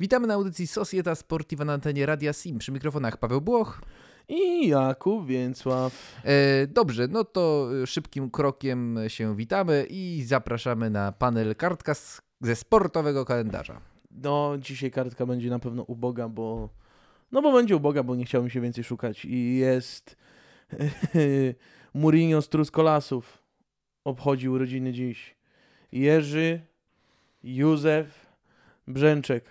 Witamy na audycji Societa Sportiva na antenie Radia Sim. Przy mikrofonach Paweł Błoch. I Jakub Więcław. E, dobrze, no to szybkim krokiem się witamy i zapraszamy na panel kartka z, ze sportowego kalendarza. No, dzisiaj kartka będzie na pewno uboga, bo... No bo będzie uboga, bo nie chciałbym się więcej szukać. I jest... Mourinho z Truskolasów obchodzi urodziny dziś. Jerzy, Józef, Brzęczek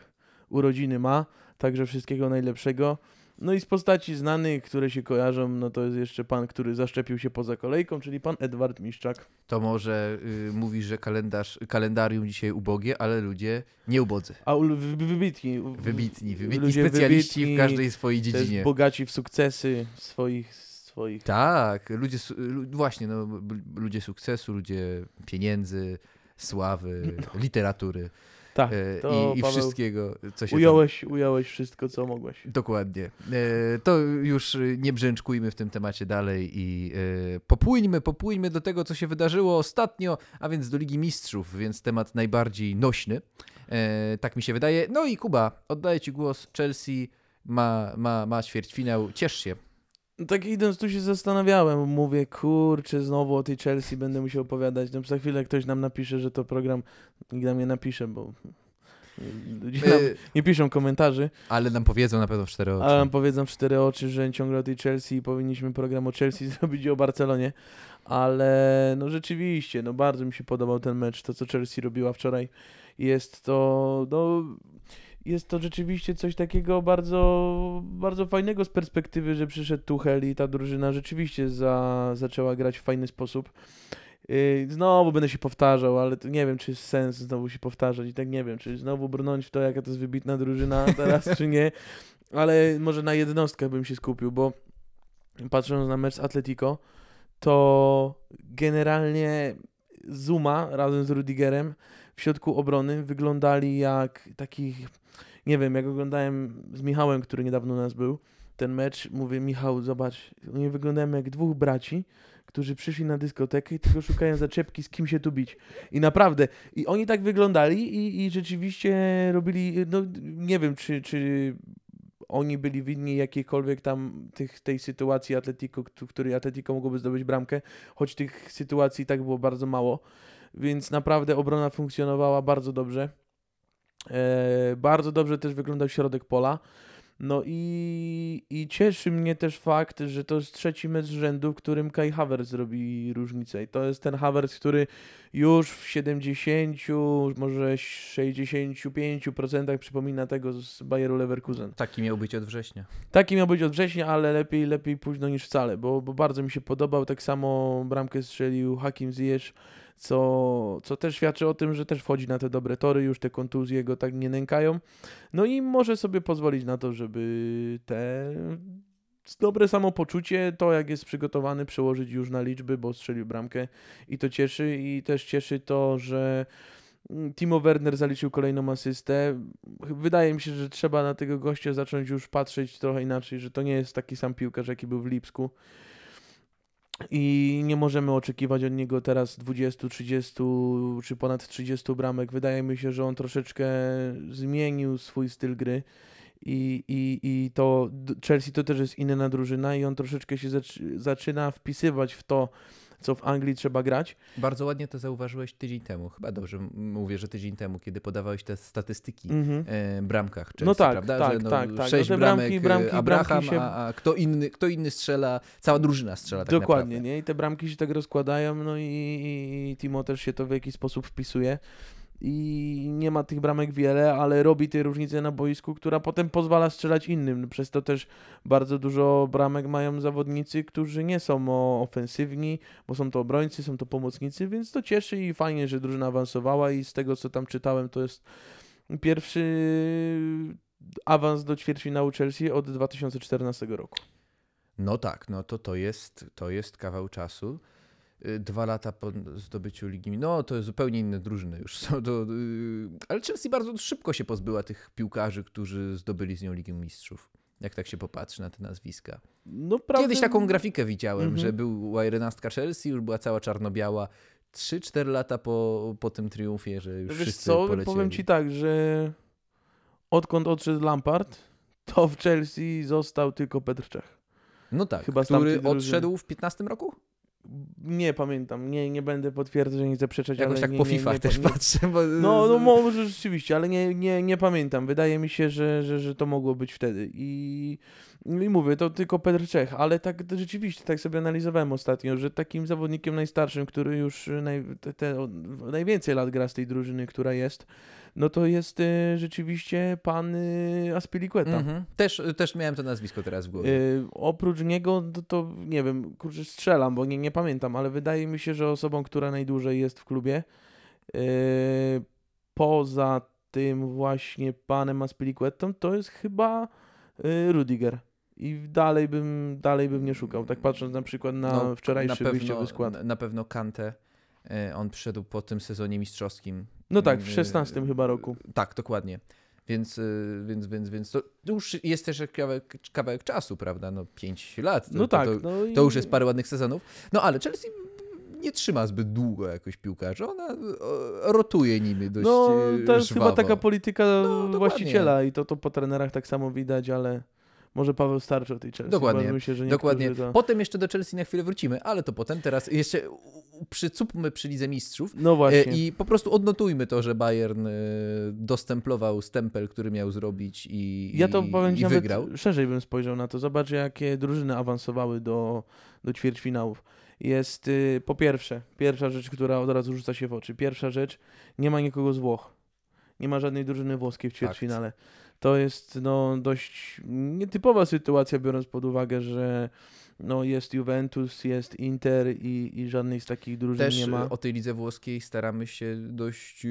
urodziny ma, także wszystkiego najlepszego. No i z postaci znanych, które się kojarzą, no to jest jeszcze pan, który zaszczepił się poza kolejką, czyli pan Edward Miszczak. To może y, mówisz, że kalendarz, kalendarium dzisiaj ubogie, ale ludzie nie ubodzy. A wy- wy- wybitni. Wybitni, wybitni specjaliści wybitni, w każdej swojej dziedzinie. bogaci w sukcesy swoich, swoich Tak, ludzie, właśnie, no, ludzie sukcesu, ludzie pieniędzy, sławy, literatury Tak, e, i, i wszystkiego, co się tam ująłeś, ująłeś wszystko, co mogłeś. Dokładnie. E, To już nie brzęczkujmy w tym temacie dalej i e, popłyńmy, popłyńmy do tego, co się wydarzyło ostatnio, a więc do Ligi Mistrzów, więc temat najbardziej nośny. E, Tak mi się wydaje. No i Kuba, oddaję Ci głos. Chelsea ma, ma, ma ćwierćfinał. Ciesz się. Tak idąc tu się zastanawiałem, mówię, kurczę, znowu o tej Chelsea będę musiał opowiadać. No za chwilę ktoś nam napisze, że to program, nikt nam nie napisze, bo ludzie nam E, nie piszą komentarzy, Ale nam powiedzą na pewno w cztery oczy. ale nam powiedzą w cztery oczy, że ciągle o tej Chelsea i powinniśmy program o Chelsea zrobić i o Barcelonie. Ale no rzeczywiście, no bardzo mi się podobał ten mecz, to co Chelsea robiła wczoraj. Jest to, no, jest to rzeczywiście coś takiego bardzo, bardzo fajnego z perspektywy, że przyszedł Tuchel i ta drużyna rzeczywiście za, zaczęła grać w fajny sposób. Yy, Znowu będę się powtarzał, ale nie wiem, czy jest sens znowu się powtarzać i tak nie wiem, czy znowu brnąć w to, jaka to jest wybitna drużyna teraz, czy nie. Ale może na jednostkach bym się skupił, bo patrząc na mecz z Atletico, to generalnie Zuma razem z Rudigerem w środku obrony wyglądali jak takich, nie wiem, jak oglądałem z Michałem, który niedawno u nas był, ten mecz, mówię, Michał, zobacz, oni wyglądają jak dwóch braci, którzy przyszli na dyskotekę i tylko szukają zaczepki, z kim się tu bić. I naprawdę, i oni tak wyglądali i, i rzeczywiście robili, no nie wiem, czy, czy oni byli winni jakiejkolwiek tam tych, tej sytuacji Atletico, w której Atletico mogłoby zdobyć bramkę, choć tych sytuacji tak było bardzo mało. Więc naprawdę obrona funkcjonowała bardzo dobrze. E, bardzo dobrze też wyglądał środek pola. No i, i cieszy mnie też fakt, że to jest trzeci mecz z rzędu, w którym Kai Havertz robi różnicę. I to jest ten Havertz, który już w 70, może 65% przypomina tego z Bayeru Leverkusen. Taki miał być od września. Taki miał być od września, ale lepiej, lepiej późno niż wcale, bo, bo bardzo mi się podobał. Tak samo bramkę strzelił Hakim Ziyech, co, co też świadczy o tym, że też wchodzi na te dobre tory, już te kontuzje go tak nie nękają. No i może sobie pozwolić na to, żeby te dobre samopoczucie, to jak jest przygotowany, przełożyć już na liczby, bo strzelił bramkę i to cieszy. I też cieszy to, że mm, Timo Werner zaliczył kolejną asystę. Wydaje mi się, że trzeba na tego gościa zacząć już patrzeć trochę inaczej, że to nie jest taki sam piłkarz, jaki był w Lipsku. I nie możemy oczekiwać od niego teraz 20, 30 czy ponad 30 bramek. Wydaje mi się, że on troszeczkę zmienił swój styl gry. I, i, I to Chelsea to też jest inna drużyna, i on troszeczkę się zaczy, zaczyna wpisywać w to, co w Anglii trzeba grać. Bardzo ładnie to zauważyłeś tydzień temu. Chyba dobrze mówię, że tydzień temu, kiedy podawałeś te statystyki Mhm. e, bramkach Chelsea, No tak, prawda? tak, że no, tak, tak. No Sześć te bramek bramki- e, bramki- Abraham, bramki się- a, a kto, inny, kto inny strzela, cała drużyna strzela tak Dokładnie, naprawdę. nie? I te bramki się tak rozkładają, no i, i, i Timo też się to w jakiś sposób wpisuje. I nie ma tych bramek wiele, ale robi tej różnicę na boisku, która potem pozwala strzelać innym. Przez to też bardzo dużo bramek mają zawodnicy, którzy nie są ofensywni, bo są to obrońcy, są to pomocnicy, więc to cieszy i fajnie, że drużyna awansowała i z tego co tam czytałem, to jest pierwszy awans do ćwierćfinału Chelsea od 2014 roku. No tak, no to to jest, to jest kawał czasu. Y, Dwa lata po zdobyciu Ligi, no to jest zupełnie inne drużyny już są. To, y, ale Chelsea bardzo szybko się pozbyła tych piłkarzy, którzy zdobyli z nią Ligę Mistrzów. Jak tak się popatrzy na te nazwiska. No, prawdę- Kiedyś taką grafikę widziałem, Mhm. że była 11 Chelsea, już była cała czarno-biała. 3-4 lata po, po tym triumfie, że już Wiesz wszyscy co, polecieli. powiem ci tak, że odkąd odszedł Lampard, to w Chelsea został tylko Petr Czech. No tak, Chyba który odszedł w 15 roku? Nie pamiętam, nie, nie będę potwierdzać, nie zaprzeczać, Jakoś ale tak nie, po nie, FIFA nie, też patrzę. Bo... No, no może rzeczywiście, ale nie, nie, nie pamiętam. Wydaje mi się, że, że, że to mogło być wtedy. I, no I mówię, to tylko Petr Czech, ale tak rzeczywiście, tak sobie analizowałem ostatnio, że takim zawodnikiem najstarszym, który już naj, te, te, najwięcej lat gra z tej drużyny, która jest, no to jest e, rzeczywiście pan e, Aspilicueta. Mhm. Też, też miałem to nazwisko teraz w głowie. Y, oprócz niego, to, to nie wiem, kurczę, strzelam, bo nie, nie pamiętam, ale wydaje mi się, że osobą, która najdłużej jest w klubie, y, poza tym właśnie panem Aspilicuetą, to jest chyba y, Rudiger. I dalej bym, dalej bym nie szukał. Tak patrząc na przykład na No, wczorajszy na wyjściowy pewno, skład. Na, pewno Kante, on przyszedł po tym sezonie mistrzowskim. No tak, w Y, 16 chyba roku. Tak, dokładnie. Więc, y, więc, więc, więc to już jest też kawałek, kawałek czasu, prawda? No 5 lat. To, No tak. To, to, no i... to już jest parę ładnych sezonów. No ale Chelsea nie trzyma zbyt długo jakoś piłkarzy. Ona rotuje nimi dość No, to jest chyba żwawo. taka polityka dokładnie. właściciela i to, to po trenerach tak samo widać, ale może Paweł starczy o tej Chelsea. Dokładnie, Myślę, że Dokładnie. To... Potem jeszcze do Chelsea na chwilę wrócimy, ale to potem. Teraz jeszcze przycupmy przy Lidze Mistrzów. No E, właśnie. I po prostu odnotujmy to, że Bayern e, dostemplował stempel, który miał zrobić i, Ja to i, powiem i nawet wygrał. szerzej bym spojrzał na to. Zobacz, jakie drużyny awansowały do, do ćwierćfinałów. Jest y, po pierwsze, pierwsza rzecz, która od razu rzuca się w oczy. Pierwsza rzecz, nie ma nikogo z Włoch. Nie ma żadnej drużyny włoskiej w ćwierćfinale. To jest no, dość nietypowa sytuacja, biorąc pod uwagę, że no, jest Juventus, jest Inter i, i żadnej z takich drużyn Też nie ma. o tej lidze włoskiej staramy się dość e,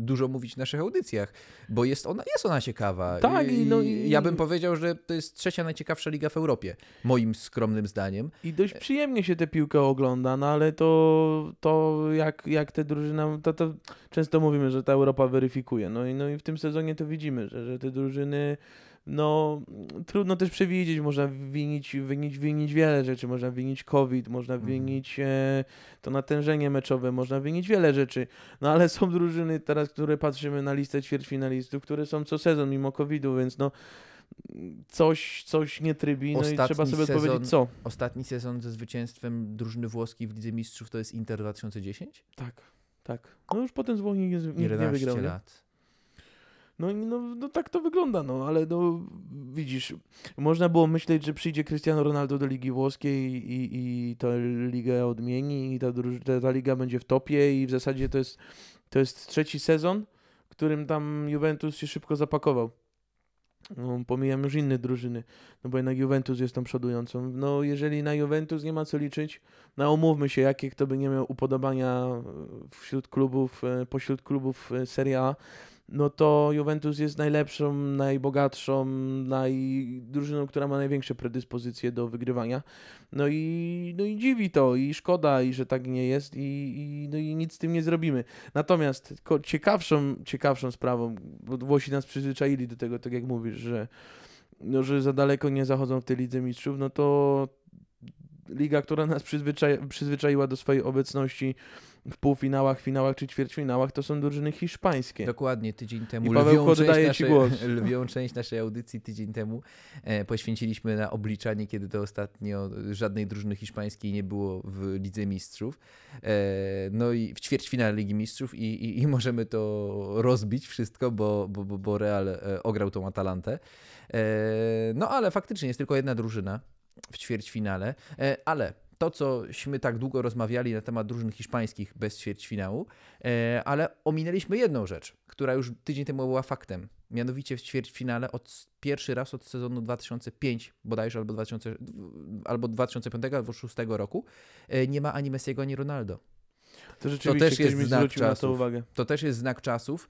dużo mówić w naszych audycjach, bo jest ona, jest ona ciekawa. Tak, i no i- ja bym powiedział, że to jest trzecia najciekawsza liga w Europie, moim skromnym zdaniem. I dość przyjemnie się tę piłkę ogląda, no ale to, to jak, jak te drużyny, to, to często mówimy, że ta Europa weryfikuje. No i, no i w tym sezonie to widzimy, że, że te drużyny, no trudno też przewidzieć, można winić, winić, winić wiele rzeczy, można winić COVID, można Mhm. winić e, to natężenie meczowe, można winić wiele rzeczy. No ale są drużyny teraz, które patrzymy na listę ćwierćfinalistów, które są co sezon mimo COVID-u, więc no coś, coś nie trybi, no i Ostatni trzeba sobie sezon- odpowiedzieć co. Ostatni sezon ze zwycięstwem drużyny włoskiej w Lidze Mistrzów to jest Inter 2010? Tak, tak. No już potem z Włoch nikt nie, nie 11 wygrał. Nie? No, i no, no tak to wygląda, no ale no widzisz, można było myśleć, że przyjdzie Cristiano Ronaldo do Ligi Włoskiej i, i tę ligę odmieni i ta, ta, ta liga będzie w topie i w zasadzie to jest, to jest trzeci sezon, którym tam Juventus się szybko zapakował. No, pomijam już inne drużyny, no bo jednak Juventus jest tą przodującą. No jeżeli na Juventus nie ma co liczyć, no umówmy się, jakie kto by nie miał upodobania wśród klubów, e, pośród klubów e, Serie A, no to Juventus jest najlepszą, najbogatszą, naj... drużyną, która ma największe predyspozycje do wygrywania. No i, no i dziwi to i szkoda, i że tak nie jest i, i, no i nic z tym nie zrobimy. Natomiast ciekawszą, ciekawszą sprawą, bo Włosi nas przyzwyczaili do tego, tak jak mówisz, że, no, że za daleko nie zachodzą w tej Lidze Mistrzów, no to liga, która nas przyzwyczai- przyzwyczaiła do swojej obecności w półfinałach, finałach czy ćwierćfinałach, to są drużyny hiszpańskie. Dokładnie, tydzień temu. I Pawełku, lwią część, ci naszej, głos. lwią część naszej audycji tydzień temu e, poświęciliśmy na obliczanie, kiedy to ostatnio żadnej drużyny hiszpańskiej nie było w Lidze Mistrzów. E, no i w ćwierćfinale Ligi Mistrzów i, i, i możemy to rozbić wszystko, bo, bo, bo- bo Real e, ograł tą Atalantę. E, no ale faktycznie jest tylko jedna drużyna w ćwierćfinale, e, ale to, cośmy tak długo rozmawiali na temat drużyn hiszpańskich bez ćwierćfinału, E, ale ominęliśmy jedną rzecz, która już tydzień temu była faktem. Mianowicie w ćwierćfinale od pierwszy raz od sezonu 2005 bodajże albo, 2000, albo 2005 albo 2006 roku e, nie ma ani Messiego, ani Ronaldo. To rzeczywiście też jest znak to czasów. uwagę. To też jest znak czasów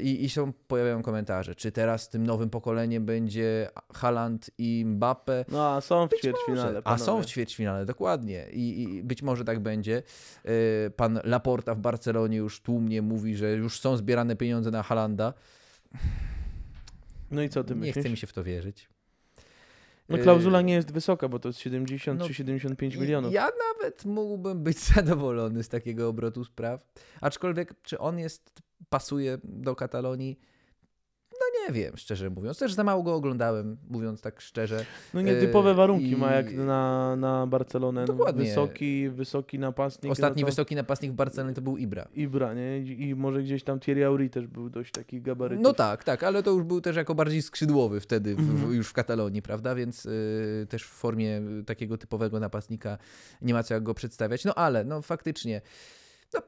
i, i są, pojawiają komentarze, czy teraz tym nowym pokoleniem będzie Haaland i Mbappe, No a są w Być ćwierćfinale. może. A są w ćwierćfinale, dokładnie. I, I być może tak będzie. E, Pan Laporta w Barcelonie już tłumnie mówi, że już są zbierane pieniądze na Halanda. No i co ty Nie myślisz? chce mi się w to wierzyć. No E, klauzula nie jest wysoka, bo to jest 70 no, czy 75 I- milionów. Ja nawet mógłbym być zadowolony z takiego obrotu spraw. Aczkolwiek, czy on jest, pasuje do Katalonii? Nie wiem, szczerze mówiąc. Też za mało go oglądałem, mówiąc tak szczerze. No nietypowe E, warunki ma jak i- na, na Barcelonę. No, Dokładnie. Wysoki, wysoki napastnik. Ostatni no to... wysoki napastnik w Barcelonie to był Ibra. Ibra, nie? I może gdzieś tam Thierry Henry też był dość taki gabarytowy. No tak, tak, ale to już był też jako bardziej skrzydłowy wtedy, w, w, Mhm. już w Katalonii, prawda? Więc y, też w formie takiego typowego napastnika nie ma co jak go przedstawiać. No ale, no faktycznie, no,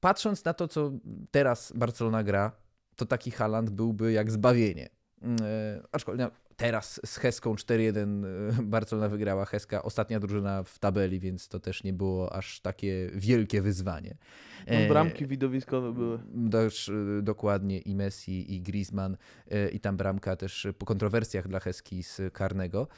patrząc na to, co teraz Barcelona gra, to taki Haaland byłby jak zbawienie. Y, aczkolwiek teraz z Heską 4-1 y, Barcelona wygrała. Heska ostatnia drużyna w tabeli, więc to też nie było aż takie wielkie wyzwanie. No, E, bramki widowiskowe były. Też y, dokładnie i Messi, i Griezmann, i tam bramka też po kontrowersjach dla Heski z karnego,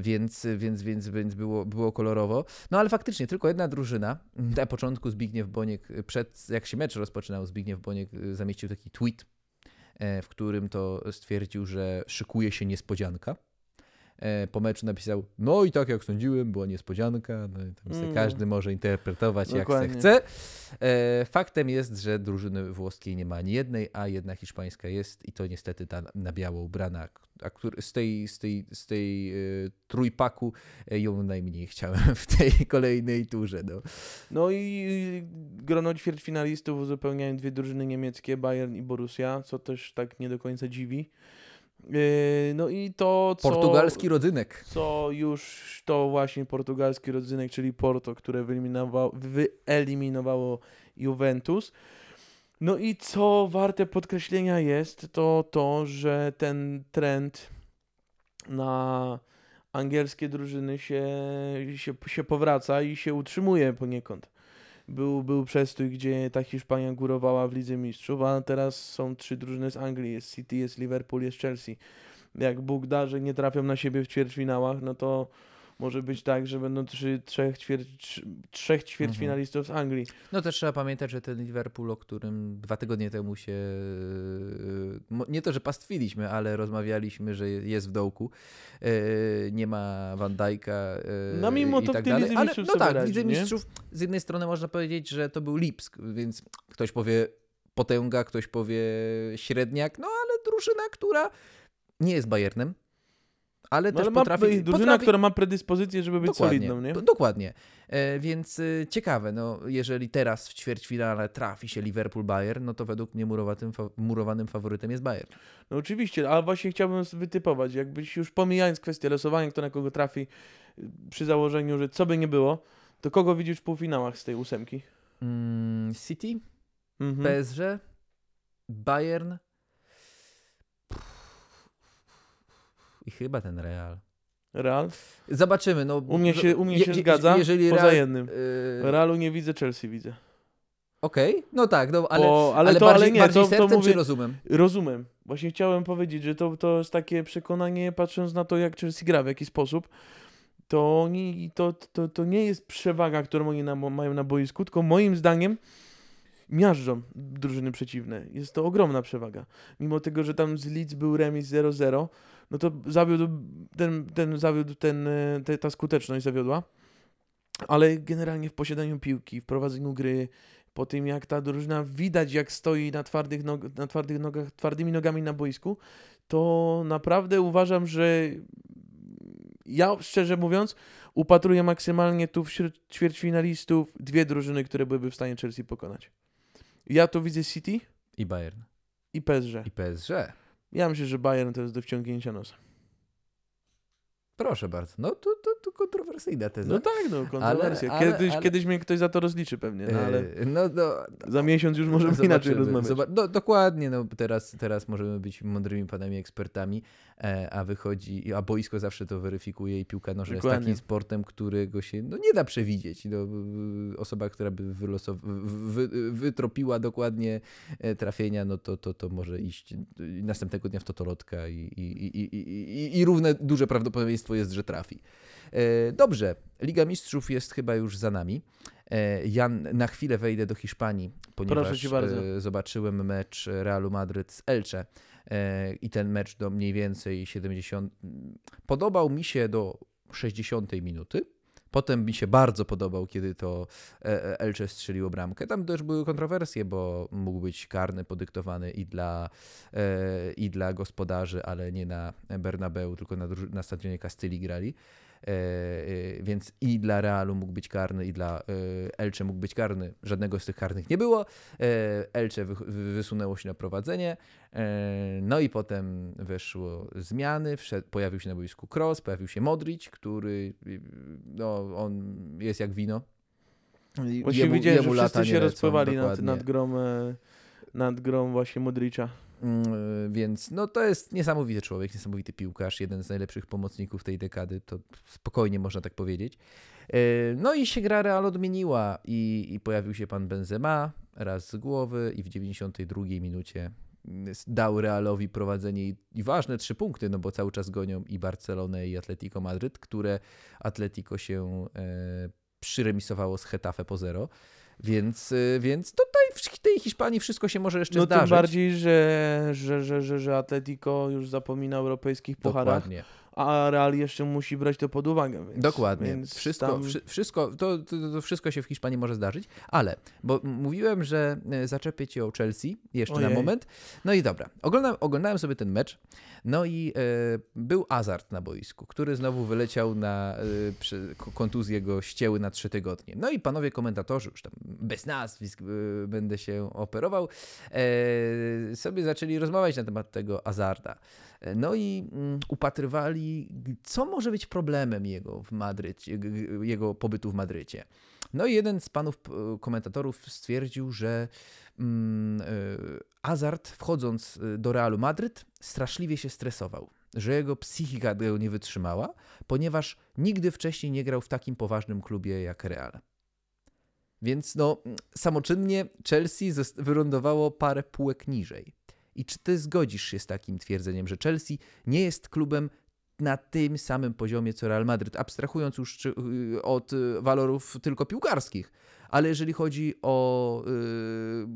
więc, więc, więc, więc było, było kolorowo. No ale faktycznie tylko jedna drużyna. Na początku Zbigniew Boniek, przed, jak się mecz rozpoczynał, Zbigniew Boniek zamieścił taki tweet, e, w którym to stwierdził, że szykuje się niespodzianka. E, Po meczu napisał, no i tak jak sądziłem, była niespodzianka, no i tam Mm. każdy może interpretować jak se Dokładnie. chce. E, Faktem jest, że drużyny włoskiej nie ma ani jednej, a jedna hiszpańska jest i to niestety ta na biało ubrana, a z tej, z tej, z tej e, trójpaku ją najmniej chciałem w tej kolejnej turze. No. No i grono ćwierćfinalistów uzupełniają dwie drużyny niemieckie, Bayern i Borussia, co też tak nie do końca dziwi. Yy, No i to, co... Portugalski rodzynek. co już to właśnie portugalski rodzynek, czyli Porto, które wyeliminowało, wyeliminowało Juventus. No i co warte podkreślenia jest, to to, że ten trend na angielskie drużyny się, się, się powraca i się utrzymuje poniekąd. Był, był przestój, gdzie ta Hiszpania górowała w Lidze Mistrzów, a teraz są trzy drużyny z Anglii. Jest City, jest Liverpool, jest Chelsea. Jak Bóg da, że nie trafią na siebie w ćwierćfinałach, no to może być tak, że będą trzy, trzech, ćwier- trz- trzech ćwierćfinalistów z Anglii. No też trzeba pamiętać, że ten Liverpool, o którym dwa tygodnie temu się e, nie to, że pastwiliśmy, ale rozmawialiśmy, że jest w dołku. E, Nie ma Van Dijk'a e, No mimo to tak w dalej. Ale no tak, radzi, Lidze nie? Mistrzów z jednej strony można powiedzieć, że to był Lipsk, więc ktoś powie potęga, ktoś powie średniak, no ale drużyna, która nie jest Bayernem, ale No, też ale ma, potrafi... drużyna, potrafi... która ma predyspozycję, żeby być solidną, nie? Do- Dokładnie. E, więc e, ciekawe, no, jeżeli teraz w ćwierćfinale trafi się Liverpool-Bayern, no to według mnie murowanym, fa- murowanym faworytem jest Bayern. No oczywiście, ale właśnie chciałbym wytypować, jakbyś już pomijając kwestię losowania, kto na kogo trafi, y, przy założeniu, że co by nie było, to kogo widzisz w półfinałach z tej ósemki? Mm, City, Mhm. PSG, Bayern i chyba ten Real. Real? Zobaczymy. No, U mnie się, u mnie je- się je- zgadza, Jeżeli poza Real, jednym. e, Realu nie widzę, Chelsea widzę. Okej, no tak, no, ale, Bo- ale, ale to- bardziej, ale nie, bardziej to- to sercem mówię- czy rozumem? Rozumiem. Właśnie chciałem powiedzieć, że to, to jest takie przekonanie, patrząc na to, jak Chelsea gra, w jaki sposób, to, oni, to, to, to nie jest przewaga, którą oni na, mają na boisku, tylko moim zdaniem miażdżą drużyny przeciwne. Jest to ogromna przewaga. Mimo tego, że tam z Leeds był remis 0-0, no to zawiódł ten, ten, zawiódł ten, e, te, ta skuteczność zawiodła. Ale generalnie w posiadaniu piłki, w prowadzeniu gry, po tym jak ta drużyna widać, jak stoi na twardych, nog- na twardych nogach, twardymi nogami na boisku, to naprawdę uważam, że ja szczerze mówiąc upatruję maksymalnie tu wśród ćwierćfinalistów dwie drużyny, które byłyby w stanie Chelsea pokonać. Ja tu widzę City I Bayern. i PSG. I PSG. Ja myślę, że Bayern to jest do wciągnięcia nosa. Proszę bardzo. No to, to, to kontrowersyjna teza. No tak, no, kontrowersja. ale- Kiedyś, ale- kiedyś mnie ktoś za to rozliczy pewnie, no ale E, no, no, za miesiąc już możemy inaczej rozmawiać. Zoba- no, dokładnie, no, teraz, teraz możemy być mądrymi panami ekspertami, e, a wychodzi, a boisko zawsze to weryfikuje i piłka nożna jest takim sportem, którego się no, nie da przewidzieć. No, osoba, która by wylosow- wy, wy, wytropiła dokładnie e, trafienia, no to, to, to może iść następnego dnia w totolotka i, i, i, i, i, i równe duże prawdopodobieństwo jest, że trafi. E, Dobrze, Liga Mistrzów jest chyba już za nami. E, Jan, na chwilę wejdę do Hiszpanii, ponieważ e, zobaczyłem mecz Realu Madryt z Elche i ten mecz do mniej więcej 70. Podobał mi się do 60 minuty. Potem mi się bardzo podobał, kiedy to e, e, Elche strzeliło bramkę. Tam też były kontrowersje, bo mógł być karny podyktowany i dla, e, i dla gospodarzy, ale nie na Bernabeu, tylko na, na stadionie Castylii grali. E, e, Więc i dla Realu mógł być karny, i dla e, Elche mógł być karny. Żadnego z tych karnych nie było. E, Elche wy- wysunęło się na prowadzenie. No i potem weszło zmiany, wszedł, pojawił się na boisku Cross, pojawił się Modric, który no, on jest jak wino. Właśnie widziałem, że wszyscy się rozpływali nad, nad, grom, nad grom właśnie Modricza. Mm, Więc no to jest niesamowity człowiek, niesamowity piłkarz, jeden z najlepszych pomocników tej dekady, to spokojnie można tak powiedzieć. E, No i się gra Real odmieniła i, i pojawił się pan Benzema raz z głowy i w 92 minucie mm, dał Realowi prowadzenie i, ważne trzy punkty, no bo cały czas gonią i Barcelonę i Atletico Madryt, które Atletico się e, przyremisowało z Hetafe po zero. Więc, e, więc tutaj tej Hiszpanii wszystko się może jeszcze No zdarzyć. tym bardziej, że, że, że, że, że Atletico już zapomina o europejskich pucharach, Dokładnie. A Real jeszcze musi brać to pod uwagę. Więc, Dokładnie. Więc wszystko, tam... wszy, wszystko, to, to, to wszystko się w Hiszpanii może zdarzyć, ale, bo mówiłem, że e, zaczepię cię o Chelsea jeszcze na Ojej. moment. No i dobra, oglądałem, oglądałem sobie ten mecz, no i e, był Azart na boisku, który znowu wyleciał na, e, kontuzję go ścięły na trzy tygodnie. No i panowie komentatorzy, już tam bez nazwisk e, będę się operował, e, sobie zaczęli rozmawiać na temat tego Azarda. No i mm, upatrywali, co może być problemem jego w Madrycie, jego pobytu w Madrycie. No i jeden z panów komentatorów stwierdził, że mm, e, Azard wchodząc e, do Realu Madryt straszliwie się stresował, że jego psychika go nie wytrzymała, ponieważ nigdy wcześniej nie grał w takim poważnym klubie jak Real. Więc no, mm, samoczynnie Chelsea wylądowało parę półek niżej. I czy ty zgodzisz się z takim twierdzeniem, że Chelsea nie jest klubem na tym samym poziomie co Real Madryt, abstrahując już y, od y, walorów tylko piłkarskich, ale jeżeli chodzi o y,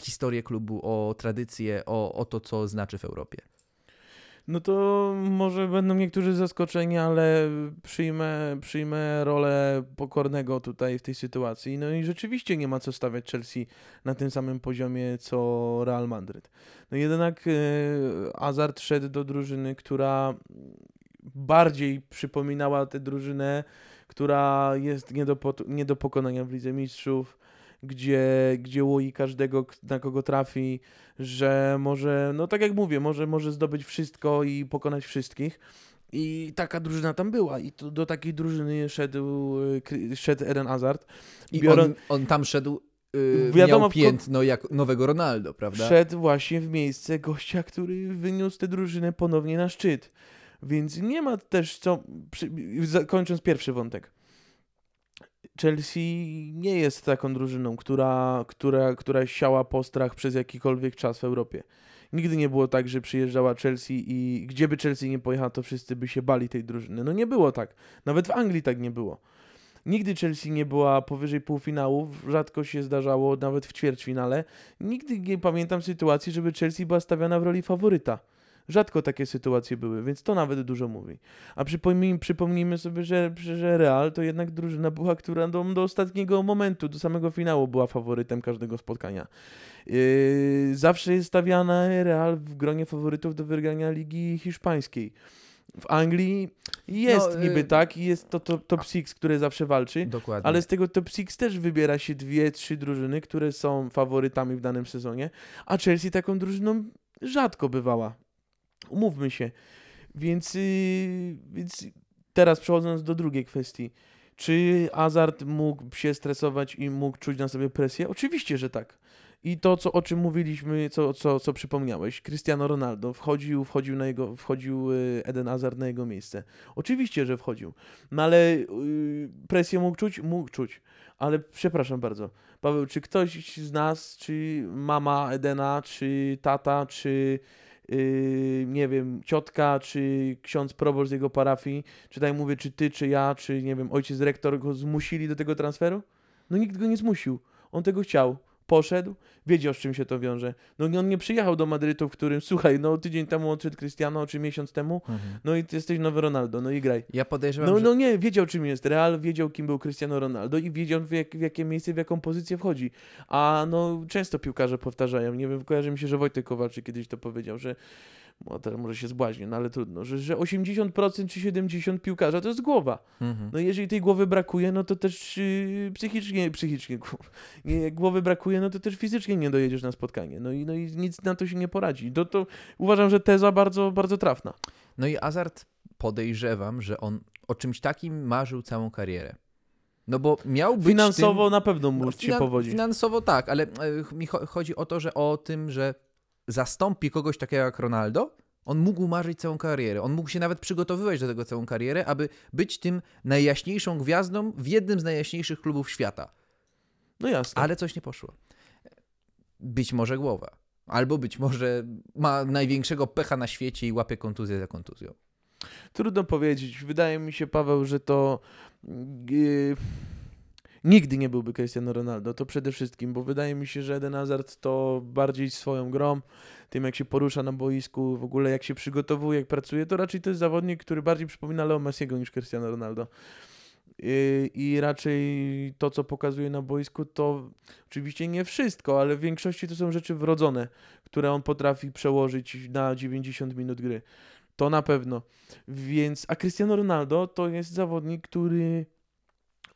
historię klubu, o tradycję, o, o to, co znaczy w Europie? No to może będą niektórzy zaskoczeni, ale przyjmę, przyjmę rolę pokornego tutaj w tej sytuacji. No i rzeczywiście nie ma co stawiać Chelsea na tym samym poziomie co Real Madryt. No jednak e, Hazard szedł do drużyny, która bardziej przypominała tę drużynę, która jest nie do, nie do pokonania w Lidze Mistrzów, gdzie, gdzie łoi każdego, na kogo trafi, że może, no tak jak mówię, może, może zdobyć wszystko i pokonać wszystkich. I taka drużyna tam była. I to, do takiej drużyny szedł, Kry- szedł Eden Hazard. I on, on tam szedł, y, Wiadomo, miał piętno jak nowego Ronaldo, prawda? Wszedł właśnie w miejsce gościa, który wyniósł tę drużynę ponownie na szczyt. Więc nie ma też co. Kończąc pierwszy wątek. Chelsea nie jest taką drużyną, która, która, która siała postrach przez jakikolwiek czas w Europie. Nigdy nie było tak, że przyjeżdżała Chelsea i gdzie by Chelsea nie pojechała, to wszyscy by się bali tej drużyny. No nie było tak. Nawet w Anglii tak nie było. Nigdy Chelsea nie była powyżej półfinałów, rzadko się zdarzało nawet w ćwierćfinale. Nigdy nie pamiętam sytuacji, żeby Chelsea była stawiana w roli faworyta. Rzadko takie sytuacje były, więc to nawet dużo mówi. A przypomnij, przypomnijmy sobie, że, że Real to jednak drużyna była, która do, do ostatniego momentu, do samego finału była faworytem każdego spotkania. Yy, zawsze jest stawiana Real w gronie faworytów do wygrania Ligi Hiszpańskiej. W Anglii jest No, niby yy, tak i jest to top, top six, które zawsze walczy, Dokładnie. ale z tego top six też wybiera się dwie, trzy drużyny, które są faworytami w danym sezonie, a Chelsea taką drużyną rzadko bywała. Umówmy się. Więc, yy, więc teraz przechodząc do drugiej kwestii. Czy Hazard mógł się stresować i mógł czuć na sobie presję? Oczywiście, że tak. I to, co, o czym mówiliśmy, co, co, co przypomniałeś, Cristiano Ronaldo wchodził, wchodził, na jego, wchodził y, Eden Hazard na jego miejsce. Oczywiście, że wchodził. No ale yy, presję mógł czuć? Mógł czuć. Ale przepraszam bardzo. Paweł, czy ktoś z nas, czy mama Edena, czy tata, czy yy, nie wiem, ciotka, czy ksiądz proboszcz z jego parafii, czy tak mówię, czy ty, czy ja, czy nie wiem, ojciec rektor go zmusili do tego transferu? No nikt go nie zmusił. On tego chciał. Poszedł, wiedział z czym się to wiąże. No on nie przyjechał do Madrytu, w którym, słuchaj, no tydzień temu odszedł Cristiano, czy miesiąc temu, Mhm. no i ty jesteś nowy Ronaldo, no i graj. Ja podejrzewam, No, że... no nie, wiedział czym jest Real, wiedział kim był Cristiano Ronaldo i wiedział w, jak, w jakie miejsce, w jaką pozycję wchodzi. A no często piłkarze powtarzają, nie wiem, kojarzy mi się, że Wojtek Kowalczyk kiedyś to powiedział, że no, teraz może się zbłaźnię, no ale trudno, że, że 80% czy 70% piłkarza to jest głowa. Mhm. No jeżeli tej głowy brakuje, no to też yy, psychicznie, psychicznie, nie, jak głowy brakuje, no to też fizycznie nie dojedziesz na spotkanie. No i, no i nic na to się nie poradzi. To, to uważam, że teza bardzo, bardzo trafna. No i Azart podejrzewam, że on o czymś takim marzył całą karierę. No bo miał być Finansowo tym... na pewno No, mu się finan- powodzi. Finansowo tak, ale e, mi cho- chodzi o to, że o tym, że zastąpi kogoś takiego jak Ronaldo, on mógł marzyć całą karierę. On mógł się nawet przygotowywać do tego całą karierę, aby być tym najjaśniejszą gwiazdą w jednym z najjaśniejszych klubów świata. No jasne. Ale coś nie poszło. Być może głowa. Albo być może ma największego pecha na świecie i łapie kontuzję za kontuzją. Trudno powiedzieć. Wydaje mi się, Paweł, że to yy, nigdy nie byłby Cristiano Ronaldo. To przede wszystkim, bo wydaje mi się, że Eden Hazard to bardziej swoją grą, tym jak się porusza na boisku, w ogóle jak się przygotowuje, jak pracuje, to raczej to jest zawodnik, który bardziej przypomina Leo Messiego niż Cristiano Ronaldo. Yy, I raczej to, co pokazuje na boisku, to oczywiście nie wszystko, ale w większości to są rzeczy wrodzone, które on potrafi przełożyć na 90 minut gry. To na pewno. Więc, a Cristiano Ronaldo to jest zawodnik, który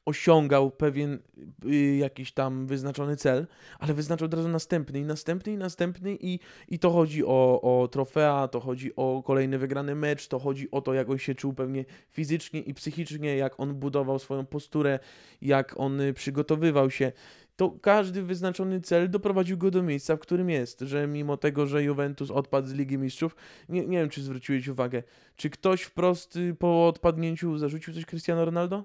osiągał pewien y, jakiś tam wyznaczony cel, ale wyznaczył od razu następny i następny i następny i, i to chodzi o, o trofea, to chodzi o kolejny wygrany mecz, to chodzi o to, jak on się czuł pewnie fizycznie i psychicznie, jak on budował swoją posturę, jak on przygotowywał się. To każdy wyznaczony cel doprowadził go do miejsca, w którym jest, że mimo tego, że Juventus odpadł z Ligi Mistrzów, nie, nie wiem, czy zwróciłeś uwagę, czy ktoś wprost y, po odpadnięciu zarzucił coś Cristiano Ronaldo?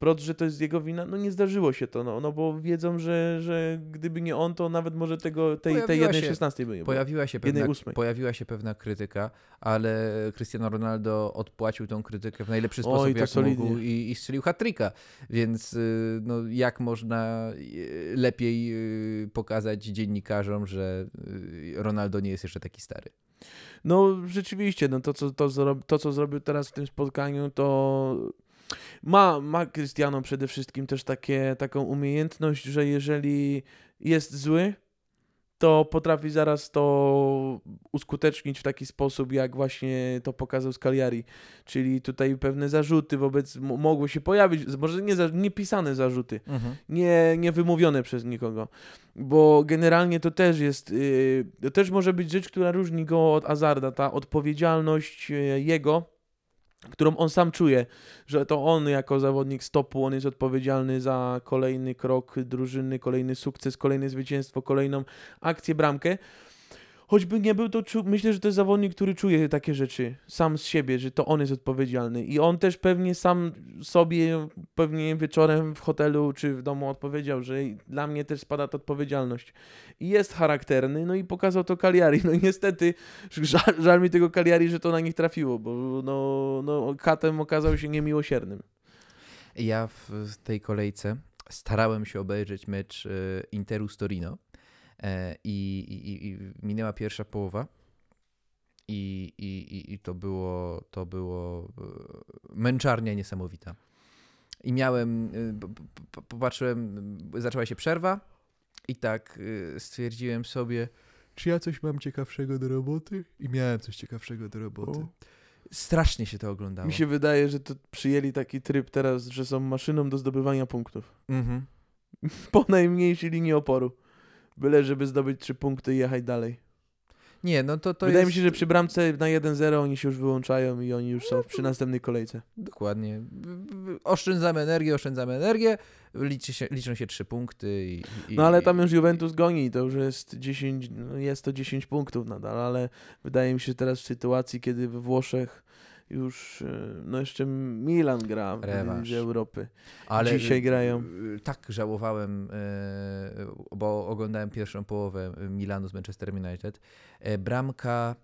Wprost, że to jest jego wina? No nie zdarzyło się to, no, no bo wiedzą, że, że gdyby nie on, to nawet może tego, tej, tej Pojawiła jednej się- szesnastej by nie. Pojawiła się, pewna, ósmej. pojawiła się pewna krytyka, ale Cristiano Ronaldo odpłacił tą krytykę w najlepszy Oj, sposób, to jak solidnie. mógł i, i strzelił hat-tricka. Więc y, no, jak można y, lepiej y, pokazać dziennikarzom, że Ronaldo nie jest jeszcze taki stary. No rzeczywiście, no to co, to, to, co zrobił teraz w tym spotkaniu, to ma, ma Cristiano przede wszystkim też takie, taką umiejętność, że jeżeli jest zły, to potrafi zaraz to uskutecznić w taki sposób, jak właśnie to pokazał Scaliari. Czyli tutaj pewne zarzuty wobec, mogły się pojawić, może nie, nie pisane zarzuty, nie, nie wymówione przez nikogo. Bo generalnie to też jest, yy, to też może być rzecz, która różni go od Azarda, ta odpowiedzialność yy, jego, którą on sam czuje, że to on jako zawodnik stopu, on jest odpowiedzialny za kolejny krok drużyny, kolejny sukces, kolejne zwycięstwo, kolejną akcję, bramkę. Choćby nie był to, czu- myślę, że to jest zawodnik, który czuje takie rzeczy sam z siebie, że to on jest odpowiedzialny. I on też pewnie sam sobie, pewnie wieczorem w hotelu czy w domu odpowiedział, że dla mnie też spada ta odpowiedzialność. I jest charakterny, no i pokazał to Cagliari. No i niestety, żal, żal mi tego Cagliari, że to na nich trafiło, bo no, no katem okazał się niemiłosiernym. Ja w tej kolejce starałem się obejrzeć mecz y, Interu z Torino e, i, i, i minęła pierwsza połowa i, i, i- i to było, to było y, męczarnia niesamowita. I miałem, p- popatrzyłem, zaczęła się przerwa i tak stwierdziłem sobie, czy ja coś mam ciekawszego do roboty? I miałem coś ciekawszego do roboty. O. Strasznie się to oglądało. Mi się wydaje, że to przyjęli taki tryb teraz, że są maszyną do zdobywania punktów. Mhm. Po najmniejszej linii oporu. Byle, żeby zdobyć trzy punkty i jechać dalej. Nie, no to, to Wydaje jest... mi się, że przy bramce na 1-0 oni się już wyłączają i oni już są przy następnej kolejce. Dokładnie. Oszczędzamy energię, oszczędzamy energię, liczy się, liczą się trzy punkty i... i No ale tam już Juventus goni, to już jest 10, no jest to 10 punktów nadal, ale wydaje mi się, że teraz w sytuacji, kiedy we Włoszech już, e, no jeszcze Milan gra w Rewanż. Lidze Europy. ale dzisiaj grają. y, Tak żałowałem, e, bo oglądałem pierwszą połowę Milanu z Manchester United. E, Bramka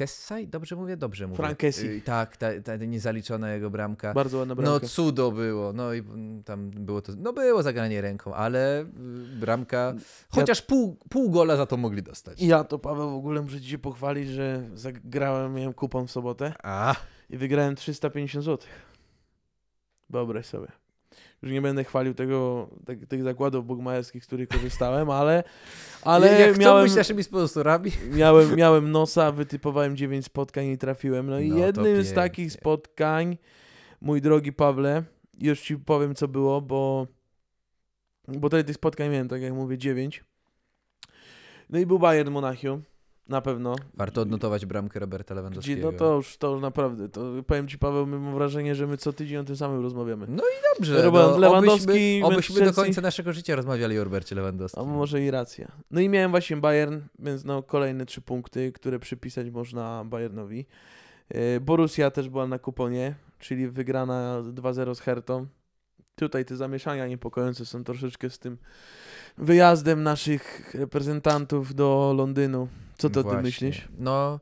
Kessai? Dobrze mówię? Dobrze mówię. Frank Kessie. Y, Tak, ta, ta niezaliczona jego bramka. Bardzo ładna No bramka. cudo było, no i mm, tam było to, no było zagranie ręką, ale y, bramka, chociaż pół, pół gola za to mogli dostać. Ja to, Paweł, w ogóle muszę ci się pochwalić, że zagrałem, miałem kupon w sobotę A, i wygrałem 350 zł. Wyobraź sobie. Już nie będę chwalił tego, tak, tych zakładów bugmajerskich, z których korzystałem, ale, ale jak miałem, być naszymi sponsorami, miałem, miałem nosa, wytypowałem 9 spotkań i trafiłem. No i No jednym z takich spotkań, mój drogi Pawle, już ci powiem co było, bo, bo tutaj tych spotkań miałem, tak jak mówię, 9. No i był Bayern Monachium, na pewno. warto odnotować bramkę Roberta Lewandowskiego. no to już, to już naprawdę, to powiem ci Paweł, mam wrażenie, że my co tydzień o tym samym rozmawiamy. No i dobrze, Robert no, Lewandowski, obyśmy, obyśmy do końca naszego życia rozmawiali o Robercie Lewandowskim. A może i racja. No i miałem właśnie Bayern, więc no kolejne trzy punkty, które przypisać można Bayernowi. Yy, Borussia też była na kuponie, czyli wygrana 2-0 z Hertą. Tutaj te zamieszania niepokojące są troszeczkę z tym wyjazdem naszych reprezentantów do Londynu. Co ty o tym Właśnie. myślisz? No,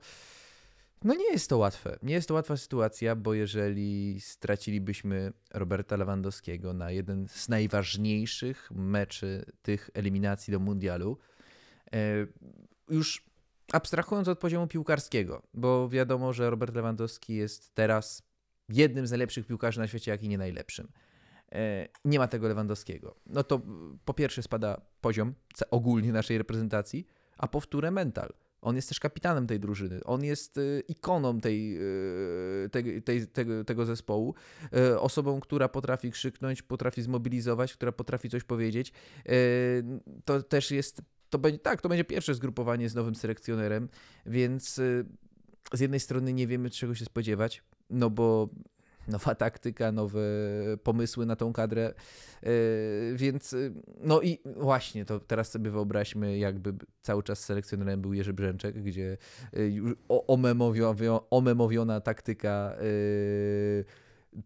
no nie jest to łatwe. Nie jest to łatwa sytuacja, bo jeżeli stracilibyśmy Roberta Lewandowskiego na jeden z najważniejszych meczy tych eliminacji do mundialu, e, już abstrahując od poziomu piłkarskiego, bo wiadomo, że Robert Lewandowski jest teraz jednym z najlepszych piłkarzy na świecie, jak i nie najlepszym. E, Nie ma tego Lewandowskiego. No to po pierwsze spada poziom ogólnie naszej reprezentacji, a po wtóre mental. On jest też kapitanem tej drużyny. On jest y, ikoną tej, y, tej, tej, tego, tego zespołu. Y, osobą, która potrafi krzyknąć, potrafi zmobilizować, która potrafi coś powiedzieć. To też jest. To będzie, tak, to będzie pierwsze zgrupowanie z nowym selekcjonerem, więc z jednej strony nie wiemy, czego się spodziewać, no bo nowa taktyka, nowe pomysły na tą kadrę, yy, więc yy, no i właśnie, to teraz sobie wyobraźmy, jakby cały czas selekcjonerem był Jerzy Brzęczek, gdzie omemowio- omemowiona taktyka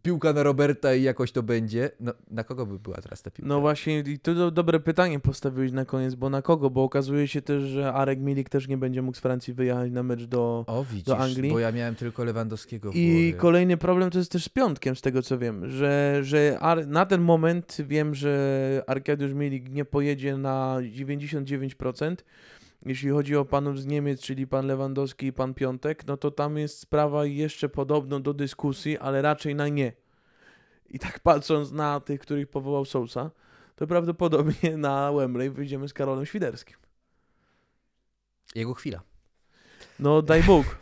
piłka na Roberta i jakoś to będzie. No, na kogo by była teraz ta piłka? No właśnie, i to do, dobre pytanie postawiłeś na koniec, bo na kogo? Bo okazuje się też, że Arek Milik też nie będzie mógł z Francji wyjechać na mecz do, o, widzisz, do Anglii. bo ja miałem tylko Lewandowskiego w I głowie. kolejny problem to jest też z piątkiem, z tego co wiem, że, że Ar- na ten moment wiem, że Arkadiusz Milik nie pojedzie na 99%. Jeśli chodzi o panów z Niemiec, czyli pan Lewandowski i pan Piątek, no to tam jest sprawa jeszcze podobno do dyskusji, ale raczej na nie. I tak patrząc na tych, których powołał Sousa, to prawdopodobnie na Wembley wyjdziemy z Karolem Świderskim. Jego chwila. No daj Bóg,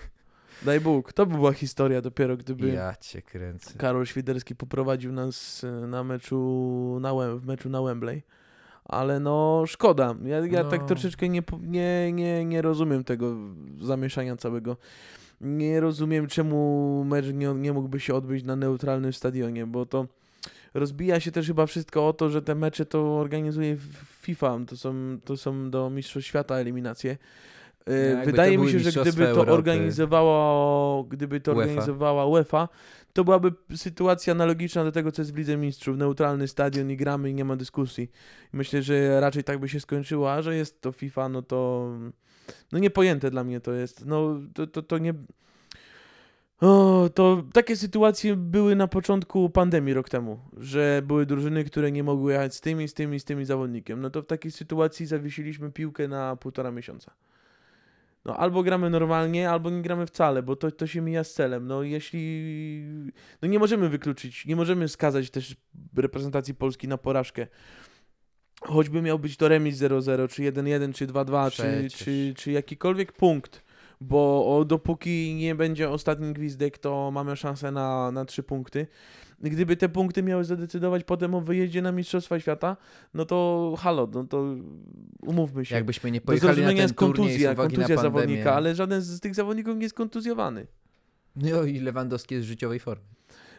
daj Bóg. To by była historia dopiero, gdyby... Ja cię kręcę. Karol Świderski poprowadził nas y, na meczu na, w meczu na Wembley. Ale no szkoda. Ja, ja tak No. troszeczkę nie, nie, nie, nie rozumiem tego zamieszania całego. Nie rozumiem, czemu mecz nie, nie mógłby się odbyć na neutralnym stadionie, bo to rozbija się też chyba wszystko o to, że te mecze to organizuje FIFA. To są, to są do Mistrzostw Świata eliminacje. Y, jakby Wydaje mi się, że gdyby to organizowało, gdyby to UEFA. organizowała UEFA, to byłaby sytuacja analogiczna do tego, co jest w Lidze Mistrzów. Neutralny stadion i gramy i nie ma dyskusji. Myślę, że raczej tak by się skończyło, a że jest to FIFA, no to no niepojęte dla mnie to jest. No to, to, to nie... O, to takie sytuacje były na początku pandemii rok temu, że były drużyny, które nie mogły jechać z tymi, z tymi, z tymi zawodnikiem. No to w takiej sytuacji zawiesiliśmy piłkę na półtora miesiąca. No albo gramy normalnie, albo nie gramy wcale, bo to, to się mija z celem. No jeśli... No nie możemy wykluczyć, nie możemy skazać też reprezentacji Polski na porażkę. Choćby miał być to remis 0-0, czy 1-1, czy 2-2, czy, czy, czy jakikolwiek punkt, bo dopóki nie będzie ostatni gwizdek, to mamy szansę na, na trzy punkty. Gdyby te punkty miały zadecydować potem o wyjeździe na Mistrzostwa Świata, no to halo, no to umówmy się. Jakbyśmy nie Do pojechali na zrozumienia ten jest turniej kontuzja, kontuzja na zawodnika, ale żaden z tych zawodników nie jest kontuzjowany. No i Lewandowski jest w życiowej formie.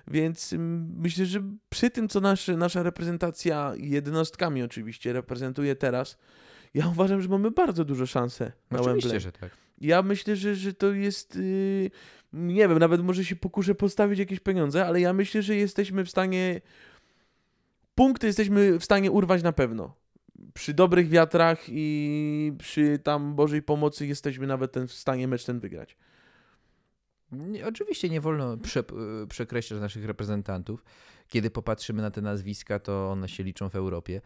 Więc ym, myślę, że przy tym, co nasze, nasza reprezentacja jednostkami oczywiście reprezentuje teraz, ja uważam, że mamy bardzo duże szanse na Oczywiście, Wembley. że tak. Ja myślę, że, że to jest. Yy, nie wiem, nawet może się pokuszę postawić jakieś pieniądze, ale ja myślę, że jesteśmy w stanie. Punkty jesteśmy w stanie urwać na pewno. Przy dobrych wiatrach i przy tam Bożej pomocy jesteśmy nawet ten, w stanie mecz ten wygrać. Nie, oczywiście nie wolno prze, y, przekreślać naszych reprezentantów. Kiedy popatrzymy na te nazwiska, to one się liczą w Europie.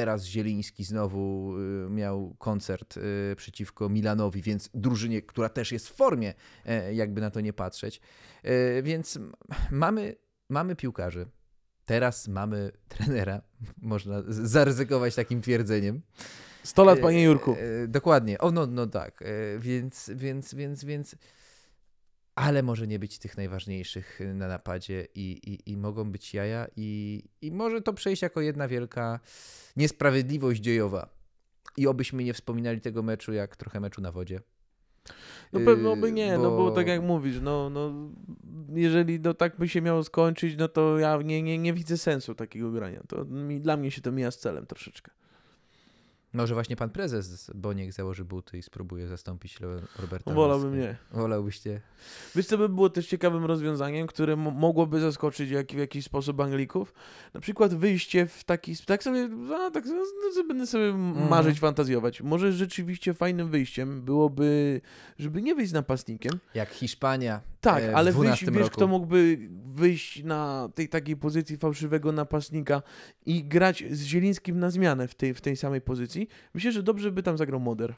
Teraz Zieliński znowu y, miał koncert y, przeciwko Milanowi, więc drużynie, która też jest w formie, e, jakby na to nie patrzeć. E, Więc mamy, mamy piłkarzy. Teraz mamy trenera. Można zaryzykować takim twierdzeniem. 100 lat, E, panie Jurku. Dokładnie. O, no, no tak. Więc, więc, więc, więc. Ale może nie być tych najważniejszych na napadzie i, i, i mogą być jaja i, i może to przejść jako jedna wielka niesprawiedliwość dziejowa. I obyśmy nie wspominali tego meczu jak trochę meczu na wodzie. No pewno by Yy, nie, no bo tak jak mówisz, no, no jeżeli no, tak by się miało skończyć, no to ja nie, nie, nie widzę sensu takiego grania. To mi, dla mnie się to mija z celem troszeczkę. Może właśnie pan prezes Boniek założy buty i spróbuje zastąpić Roberta wolałbym nie. Wolałbyście? Wiesz, co by było też ciekawym rozwiązaniem, które mo- mogłoby zaskoczyć jak, w jakiś sposób Anglików? Na przykład wyjście w taki, tak sobie, a, tak no, sobie będę sobie Mhm. marzyć, fantazjować. Może rzeczywiście fajnym wyjściem byłoby, żeby nie wyjść z napastnikiem, Jak Hiszpania Tak, e, ale wyjść, 12 wiesz, roku. kto mógłby wyjść na tej takiej pozycji fałszywego napastnika i grać z Zielińskim na zmianę w tej, w tej samej pozycji? Myślę, że dobrze by tam zagrał Moder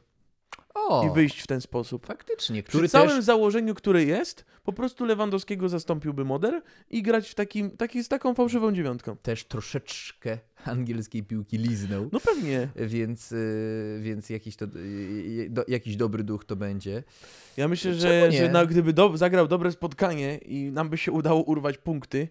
O, i wyjść w ten sposób. faktycznie, Przy który całym też... założeniu, które jest, po prostu Lewandowskiego zastąpiłby Moder i grać w takim, taki, z taką fałszywą dziewiątką. też troszeczkę angielskiej piłki liznął, No pewnie. więc, y, więc jakiś, to, y, do, jakiś dobry duch to będzie. Ja myślę, Czemu że, nie? że na, gdyby do, zagrał dobre spotkanie i nam by się udało urwać punkty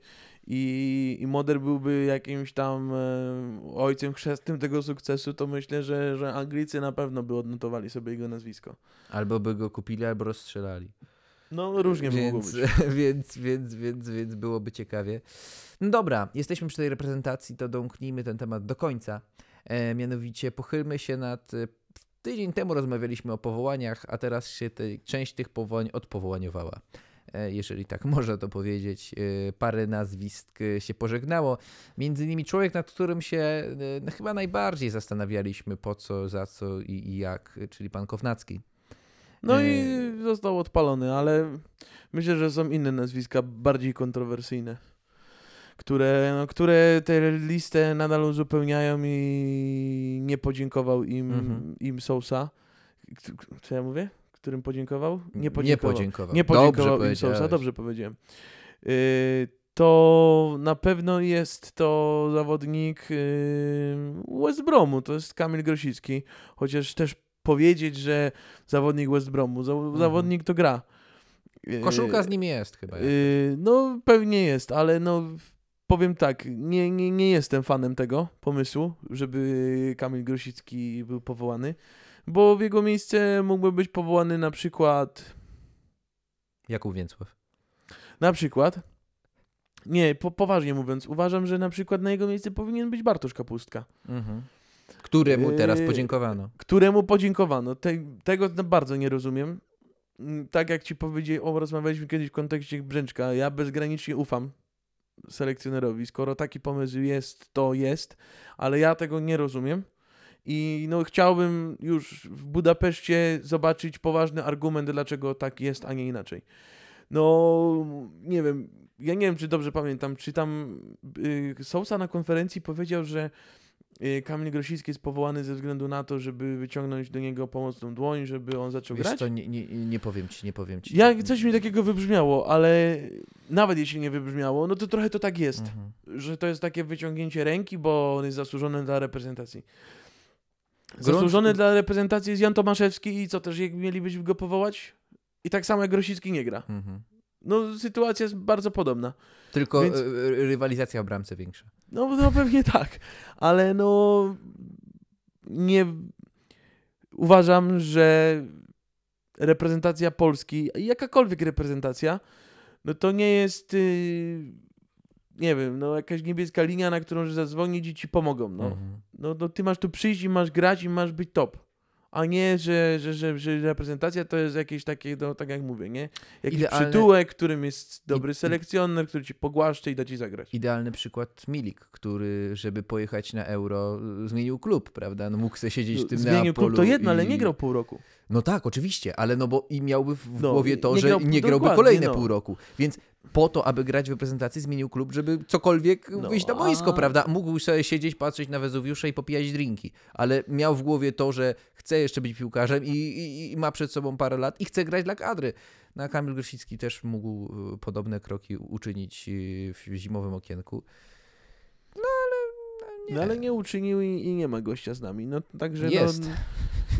i, i Moder byłby jakimś tam e, ojcem chrzestnym tego sukcesu, to myślę, że, że Anglicy na pewno by odnotowali sobie jego nazwisko. Albo by go kupili, albo rozstrzelali. No różnie by mogło więc, być. więc, więc, więc, więc byłoby ciekawie. No dobra, jesteśmy przy tej reprezentacji, to domknijmy ten temat do końca. E, mianowicie pochylmy się nad... e, Tydzień temu rozmawialiśmy o powołaniach, a teraz się tej, część tych powołań odpowołaniowała. E, jeżeli tak można to powiedzieć. E, Parę nazwisk e, się pożegnało. Między innymi człowiek, nad którym się no, chyba najbardziej zastanawialiśmy po co, za co i, i jak, czyli pan Kownacki. No i został odpalony, ale myślę, że są inne nazwiska bardziej kontrowersyjne, które, no, które tę listę nadal uzupełniają i nie podziękował im, Mhm. im Sousa. Co ja mówię? Którym podziękował? Nie Nie podziękował. podziękował. Nie podziękował Dobrze powiedziałeś. dobrze powiedziałem. Y, to na pewno jest to zawodnik y, West Bromu, to jest Kamil Grosicki, chociaż też powiedzieć, że zawodnik West Bromu, za, zawodnik to gra. Y, Mhm. Koszulka z nim jest chyba. no pewnie jest, ale no powiem tak, nie, nie, nie jestem fanem tego pomysłu, żeby Kamil Grosicki był powołany, bo w jego miejsce mógłby być powołany na przykład Jakub Więcław. Na przykład. Nie, po, poważnie mówiąc, uważam, że na przykład na jego miejsce powinien być Bartosz Kapustka, Któremu teraz Yy, podziękowano. któremu podziękowano. Te, tego bardzo nie rozumiem. Mm, Tak jak ci powiedziałem, o, rozmawialiśmy kiedyś w kontekście Brzęczka, ja bezgranicznie ufam selekcjonerowi. Skoro taki pomysł jest, to jest, ale ja tego nie rozumiem. I no, chciałbym już w Budapeszcie zobaczyć poważny argument, dlaczego tak jest, a nie inaczej. No, nie wiem, ja nie wiem, czy dobrze pamiętam, czy tam y, Sousa na konferencji powiedział, że y, Kamil Grosicki jest powołany ze względu na to, żeby wyciągnąć do niego pomocną dłoń, żeby on zaczął Wiesz grać. co, nie, nie, nie powiem ci, nie powiem ci. Ja, coś mi takiego wybrzmiało, ale nawet jeśli nie wybrzmiało, no to trochę to tak jest, Mhm. że to jest takie wyciągnięcie ręki, bo on jest zasłużony dla reprezentacji. Grunt- Zasłużony dla reprezentacji jest Jan Tomaszewski i co też jak mielibyśmy go powołać? I tak samo jak Grosicki nie gra. Mhm. No sytuacja jest bardzo podobna. Tylko Więc- e, e, rywalizacja o bramce większa. No, no pewnie tak, ale no nie uważam, że reprezentacja Polski, jakakolwiek reprezentacja, no to nie jest yy, nie wiem, no jakaś niebieska linia, na którą że zadzwonić i ci pomogą, no. Mhm. No, no ty masz tu przyjść i masz grać i masz być top. A nie, że, że, że, że reprezentacja to jest jakieś takie, no tak jak mówię, nie? Jakiś przytułek, którym jest dobry selekcjoner, który ci pogłaszcze i da ci zagrać. Idealny przykład Milik, który, żeby pojechać na euro, zmienił klub, prawda? No mógł sobie siedzieć w tym Zmienił Neapolu klub to jedno, ale i- nie grał pół roku. No tak, oczywiście, ale no bo i miałby w No, głowie to, nie że grał- nie grałby kolejne no. pół roku. Więc po to, aby grać w reprezentacji, zmienił klub, żeby cokolwiek No, wyjść na boisko, a- prawda? Mógł sobie siedzieć, patrzeć na Wezuwiusze i popijać drinki, ale miał w głowie to, że chce jeszcze być piłkarzem i, i, i ma przed sobą parę lat i chce grać dla kadry. No, a Kamil Grosicki też mógł y, podobne kroki uczynić y, w zimowym okienku. Nie. No ale nie uczynił i, i nie ma gościa z nami. No także Jest.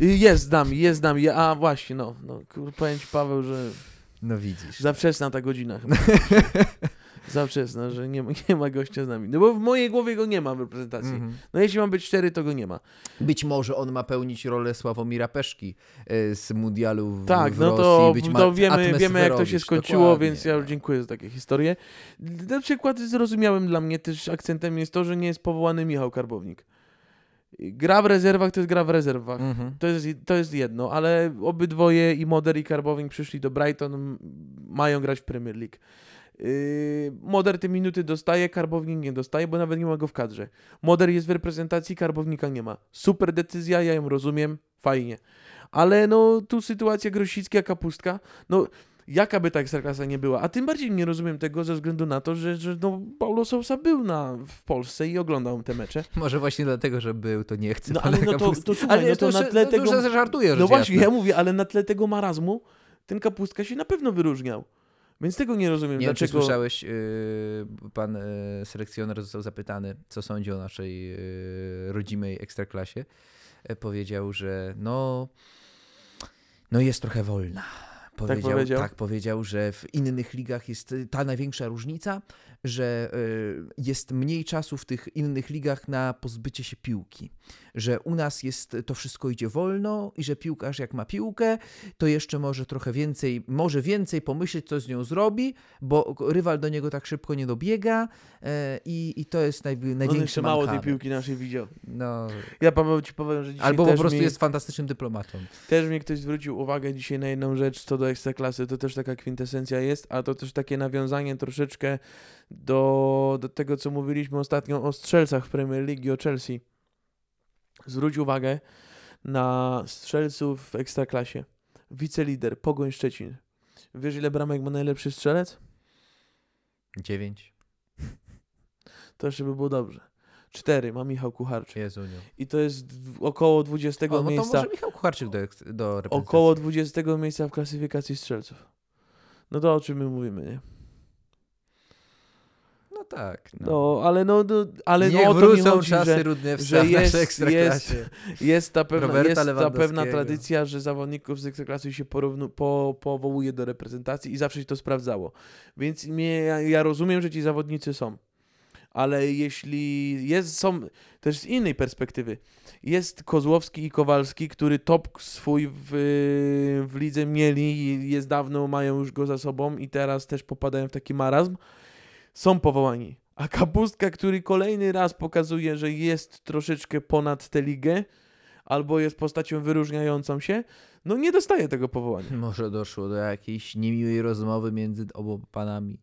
No, jest z nami, jest z nami. A właśnie, no, no powiem ci Paweł, że No widzisz. za wczesna ta godzina chyba. za wczesna, że nie, ma- nie ma gościa z nami. No bo w mojej głowie go nie ma w reprezentacji. Mhm. No jeśli mam być cztery, to go nie ma. Być może on ma pełnić rolę Sławomira Peszki e, z mundialu w, Tak, w no Rosji. to, być to wiemy, wiemy jak to się skończyło, dokładnie, więc ja już dziękuję za takie historie. Na przykład zrozumiałym dla mnie też akcentem jest to, że nie jest powołany Michał Karbownik. Gra w rezerwach to jest gra w rezerwach. Mhm. To jest, to jest jedno, ale obydwoje i Moder i Karbownik przyszli do Brighton, mają grać w Premier League. Yy, Moder te minuty dostaje, Karbownik nie dostaje, bo nawet nie ma go w kadrze. Moder jest w reprezentacji, Karbownika nie ma. Super decyzja, ja ją rozumiem, fajnie. Ale no tu sytuacja Grosicka, Kapustka, no jaka by ta ekstraklasa nie była, a tym bardziej nie rozumiem tego ze względu na to, że, że no, Paulo Sousa był na, w Polsce i oglądał te mecze. Może właśnie dlatego, że był, to nie chce No ale no to, to słuchaj, Ale no to już, na tle no, tego... to żartuję, No właśnie, ja mówię, ale na tle tego marazmu ten kapustka się na pewno wyróżniał. Więc tego nie rozumiem, Nie wiem, czy dlaczego... słyszałeś, yy, pan yy, selekcjoner został zapytany, co sądzi o naszej yy, rodzimej ekstraklasie. E, powiedział, że no, no jest trochę wolna. Powiedział, powiedział? tak, powiedział, że w innych ligach jest ta największa różnica, że y, jest mniej czasu w tych innych ligach na pozbycie się piłki. Że u nas jest to wszystko idzie wolno i że piłkarz jak ma piłkę, to jeszcze może trochę więcej, może więcej pomyśleć, co z nią zrobi, bo rywal do niego tak szybko nie dobiega e, i, i to jest naj, On największy mało tej piłki naszej widział. No, Ja Paweł ci powiem, że dzisiaj albo po prostu mi, jest fantastycznym dyplomatą. też mi ktoś zwrócił uwagę dzisiaj na jedną rzecz, co do ekstraklasy, to też taka kwintesencja jest, a to też takie nawiązanie troszeczkę do, do tego, co mówiliśmy ostatnio o strzelcach w Premier League o Chelsea. Zwróć uwagę na strzelców w ekstraklasie. Wicelider, Pogoń Szczecin. Wiesz, ile bramek ma najlepszy strzelec? Dziewięć. To jeszcze by było dobrze. Cztery ma Michał Kucharczyk. Jezuniu. I to jest około 20 O, no to miejsca. może Michał Kucharczyk do, do reprezentacji. Około 20 miejsca w klasyfikacji strzelców. No to o czym my mówimy, nie? No tak. No. No, ale no, no ale Niech no o to nie wrócą chodzi, czasy że Rudniewska że w jest- ekstraklasie. jest ta pewna, Roberta jest ta pewna tradycja, że zawodników z ekstraklasy się porównu, po, powołuje do reprezentacji i zawsze się to sprawdzało. Więc mnie, ja, ja rozumiem, że ci zawodnicy są. Ale jeśli jest, są też z innej perspektywy, jest Kozłowski i Kowalski, który top swój w, w lidze mieli jest dawno, mają już go za sobą i teraz też popadają w taki marazm, są powołani. A Kapustka, który kolejny raz pokazuje, że jest troszeczkę ponad tę ligę, albo jest postacią wyróżniającą się, no nie dostaje tego powołania. Może doszło do jakiejś niemiłej rozmowy między obu panami.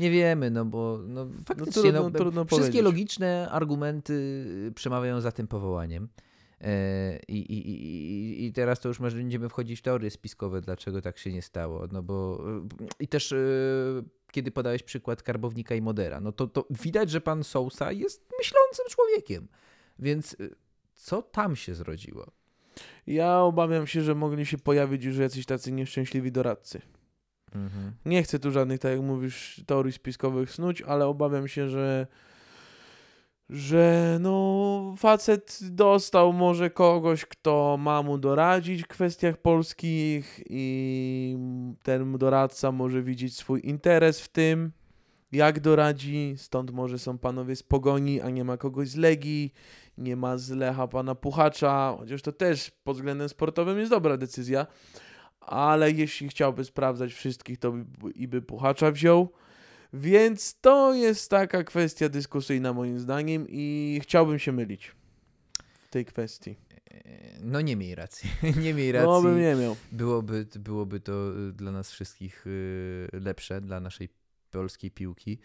Nie wiemy, no bo no, faktycznie trudno- no, trudno wszystkie powiedzieć. logiczne argumenty przemawiają za tym powołaniem. E, I, i, i, teraz to już może będziemy wchodzić w teorie spiskowe, dlaczego tak się nie stało. No bo e, i też e, kiedy podałeś przykład Karbownika i Modera, no to, to widać, że pan Sousa jest myślącym człowiekiem. Więc co tam się zrodziło? Ja obawiam się, że mogli się pojawić już jacyś tacy nieszczęśliwi doradcy. Mhm. Nie chcę tu żadnych, tak jak mówisz, teorii spiskowych snuć, ale obawiam się, że że no facet dostał może kogoś, kto ma mu doradzić w kwestiach polskich i ten doradca może widzieć swój interes w tym, jak doradzi, stąd może są panowie z Pogoni, a nie ma kogoś z Legii, nie ma z Lecha pana Puchacza, chociaż to też pod względem sportowym jest dobra decyzja, ale jeśli chciałby sprawdzać wszystkich, to by, i by Puchacza wziął. Więc to jest taka kwestia dyskusyjna moim zdaniem i chciałbym się mylić w tej kwestii. No nie miej racji. nie miej racji. No bym nie miał. Byłoby, byłoby to y, dla nas wszystkich y, lepsze, dla naszej polskiej piłki.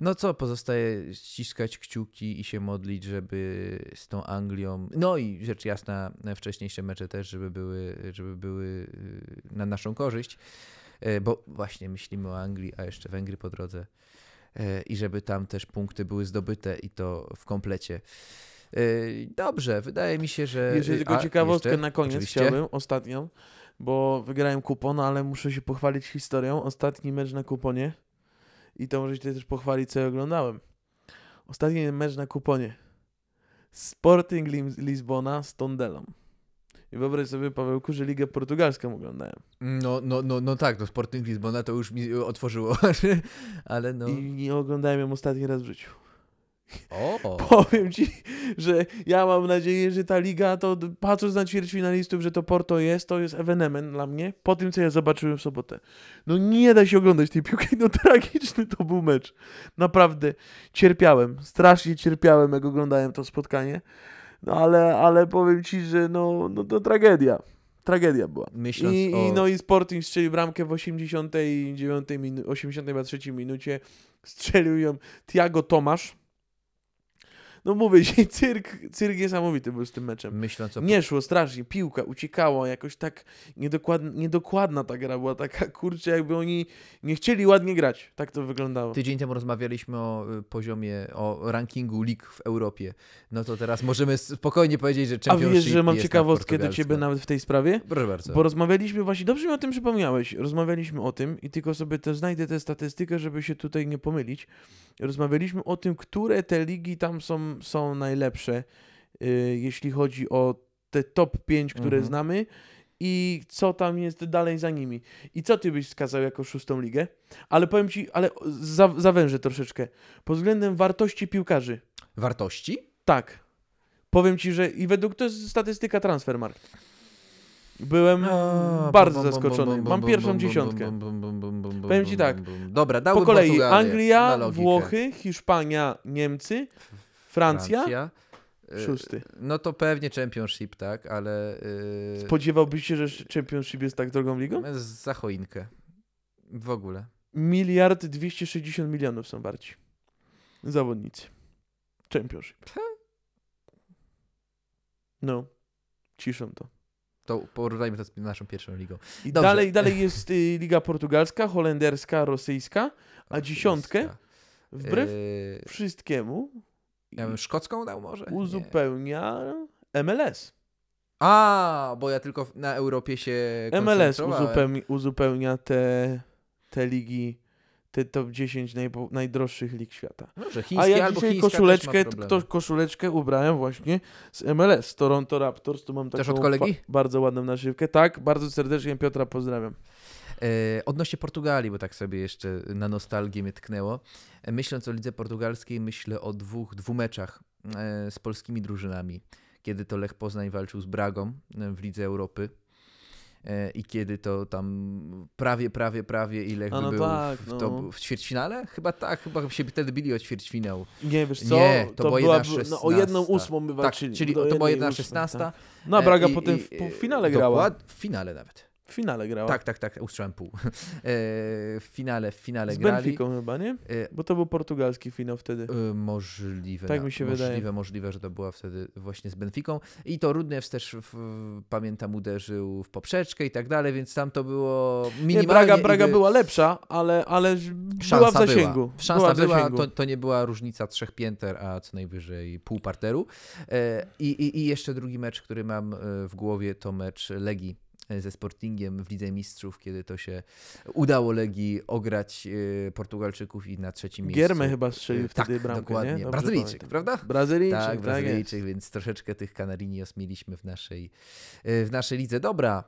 No co, pozostaje ściskać kciuki i się modlić, żeby z tą Anglią, no i rzecz jasna, wcześniejsze mecze też, żeby były, żeby były y, na naszą korzyść, E, bo właśnie myślimy o Anglii, a jeszcze Węgry po drodze E, i żeby tam też punkty były zdobyte i to w komplecie. E, Dobrze, wydaje mi się, że... Jeszcze tylko a, ciekawostkę jeszcze? na koniec Oczywiście. chciałbym, ostatnią, bo wygrałem kupon, ale muszę się pochwalić historią. Ostatni mecz na kuponie i to możecie też pochwalić, co ja oglądałem. Ostatni mecz na kuponie. Sporting Lizbona z Tondelą. I wyobraź sobie, Pawełku, że Ligę Portugalską oglądałem. No, no, no, no tak, no Sporting Lizbona to już mi otworzyło, ale no... I nie oglądałem ją ostatni raz w życiu. O! Powiem ci, że ja mam nadzieję, że ta liga, to patrząc na ćwierćfinalistów, że to Porto jest, to jest ewenement dla mnie. Po tym, co ja zobaczyłem w sobotę. No nie da się oglądać tej piłki, no tragiczny to był mecz. Naprawdę cierpiałem, strasznie cierpiałem, jak oglądałem to spotkanie. No ale, ale powiem ci, że no, no to tragedia. Tragedia była. Myśląc I, o... I, no i Sporting strzelił bramkę w 89 minu- 83 minucie. Strzelił ją Tiago Tomasz. No mówię ci, cyrk, cyrk niesamowity był z tym meczem. Myśląc o... Nie szło strasznie, piłka uciekała, jakoś tak niedokładna, niedokładna ta gra była, taka kurczę, jakby oni nie chcieli ładnie grać. Tak to wyglądało. Tydzień temu rozmawialiśmy o y, poziomie, o rankingu lig w Europie. No to teraz możemy spokojnie powiedzieć, że A Championship wiesz, że mam ciekawostkę do ciebie nawet w tej sprawie? Proszę bardzo. Bo rozmawialiśmy właśnie, dobrze mi o tym przypomniałeś, rozmawialiśmy o tym i tylko sobie też znajdę tę statystykę, żeby się tutaj nie pomylić. Rozmawialiśmy o tym, które te ligi tam są, są najlepsze, y, jeśli chodzi o te top 5, które Mhm. znamy i co tam jest dalej za nimi. I co ty byś wskazał jako szóstą ligę? Ale powiem ci, ale za, zawężę troszeczkę. Pod względem wartości piłkarzy. Wartości? Tak. Powiem ci, że i według to jest statystyka Transfermarkt. Byłem A, bardzo bum, bum, zaskoczony. bum, Mam pierwszą dziesiątkę. Powiem ci tak. Dobra, Po kolei Portugalię Anglia. Włochy, Hiszpania, Niemcy, Francja, Francja. Y, szósty. No to pewnie Championship, tak, ale y, Spodziewałbyś się, że Championship jest tak drogą ligą? za choinkę. W ogóle. Miliard 260 milionów są warci. Zawodnicy. Championship. No. Ciszą to. To porównajmy to z naszą pierwszą ligą. I Dobrze. dalej, dalej jest y, Liga Portugalska, holenderska, rosyjska, a dziesiątkę wbrew Y, wszystkiemu ja bym szkocką dał może? Nie. uzupełnia MLS. A, bo ja tylko na Europie się MLS uzupełni, uzupełnia te, te ligi, te top 10 najpo, najdroższych lig świata. Może A chińskie ja albo dzisiaj koszuleczkę, to, koszuleczkę ubrałem właśnie z MLS, Toronto Raptors. Tu mam taką Też od kolegi? bardzo ładną naszywkę. Tak, bardzo serdecznie Piotra pozdrawiam. E, odnośnie Portugalii, bo tak sobie jeszcze na nostalgię mnie tknęło. E, myśląc o lidze portugalskiej, myślę o dwóch, dwóch meczach e, z polskimi drużynami. Kiedy to Lech Poznań walczył z Bragą w Lidze Europy. I kiedy to tam prawie, prawie, prawie i Lech A by no był tak, w, no. to, w ćwierćfinale? Chyba tak, chyba się wtedy bili o ćwierćfinał. Nie, wiesz co? Nie, to była była, jedna no, o jedną 16. ósmą Tak, walczyli. czyli Do to była jedna 16. tak. No a Braga i- potem i- w półfinale grała. Dokład, w finale nawet. W finale grała. Tak, tak, tak, usłyszałem pół. E, w finale, w finale Z grali. Benficą chyba, nie? E, Bo to był portugalski finał wtedy. Y, Możliwe. Tak na- mi się możliwe, wydaje. Możliwe, że to była wtedy właśnie z Benfiką. I to Rudnews też, w, pamiętam, uderzył w poprzeczkę i tak dalej, więc tam to było Nie, minimalnie. Braga, Braga i by- była lepsza, ale, ale była w zasięgu. Była. Szansa była w zasięgu. to, to nie była różnica trzech pięter, a co najwyżej pół parteru. E, I, i, I jeszcze drugi mecz, który mam e, w głowie, to mecz Legii e, ze Sportingiem w Lidze Mistrzów, kiedy to się udało Legii ograć e, Portugalczyków i na trzecim miejscu. Giermę chyba strzelił E, wtedy tak, bramkę, dokładnie. nie? Brazylijczyk, prawda? Brazylijczyk, tak, tak, Brazylijczyk, jest. więc troszeczkę tych Canarinos mieliśmy w naszej, e, w naszej lidze. Dobra,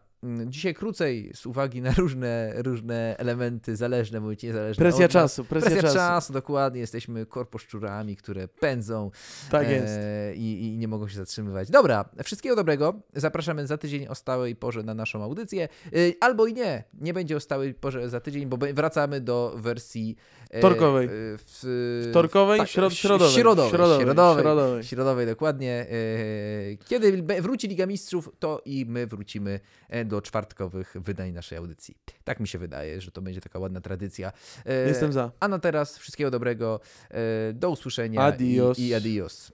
dzisiaj krócej z uwagi na różne, różne elementy zależne bądź niezależne Presja od czasu, presja, Presja czasu. czasu, dokładnie. Jesteśmy korposzczurami, które pędzą Tak jest. e, i, i nie mogą się zatrzymywać. Dobra, wszystkiego dobrego. Zapraszamy za tydzień o stałej porze na naszą audycję. E, albo i nie, nie będzie o stałej porze za tydzień, bo wracamy do wersji Wtorkowej. e, W, Wtorkowej, tak, środ, środowej. Środowej, środowej, środowej, środowej. środowej, dokładnie. E, Kiedy wróci Liga Mistrzów, to i my wrócimy e, do czwartkowych wydań naszej audycji. Tak mi się wydaje, że to będzie taka ładna tradycja. E, Jestem za. A na teraz wszystkiego dobrego, e, do usłyszenia Adios. i, i adios.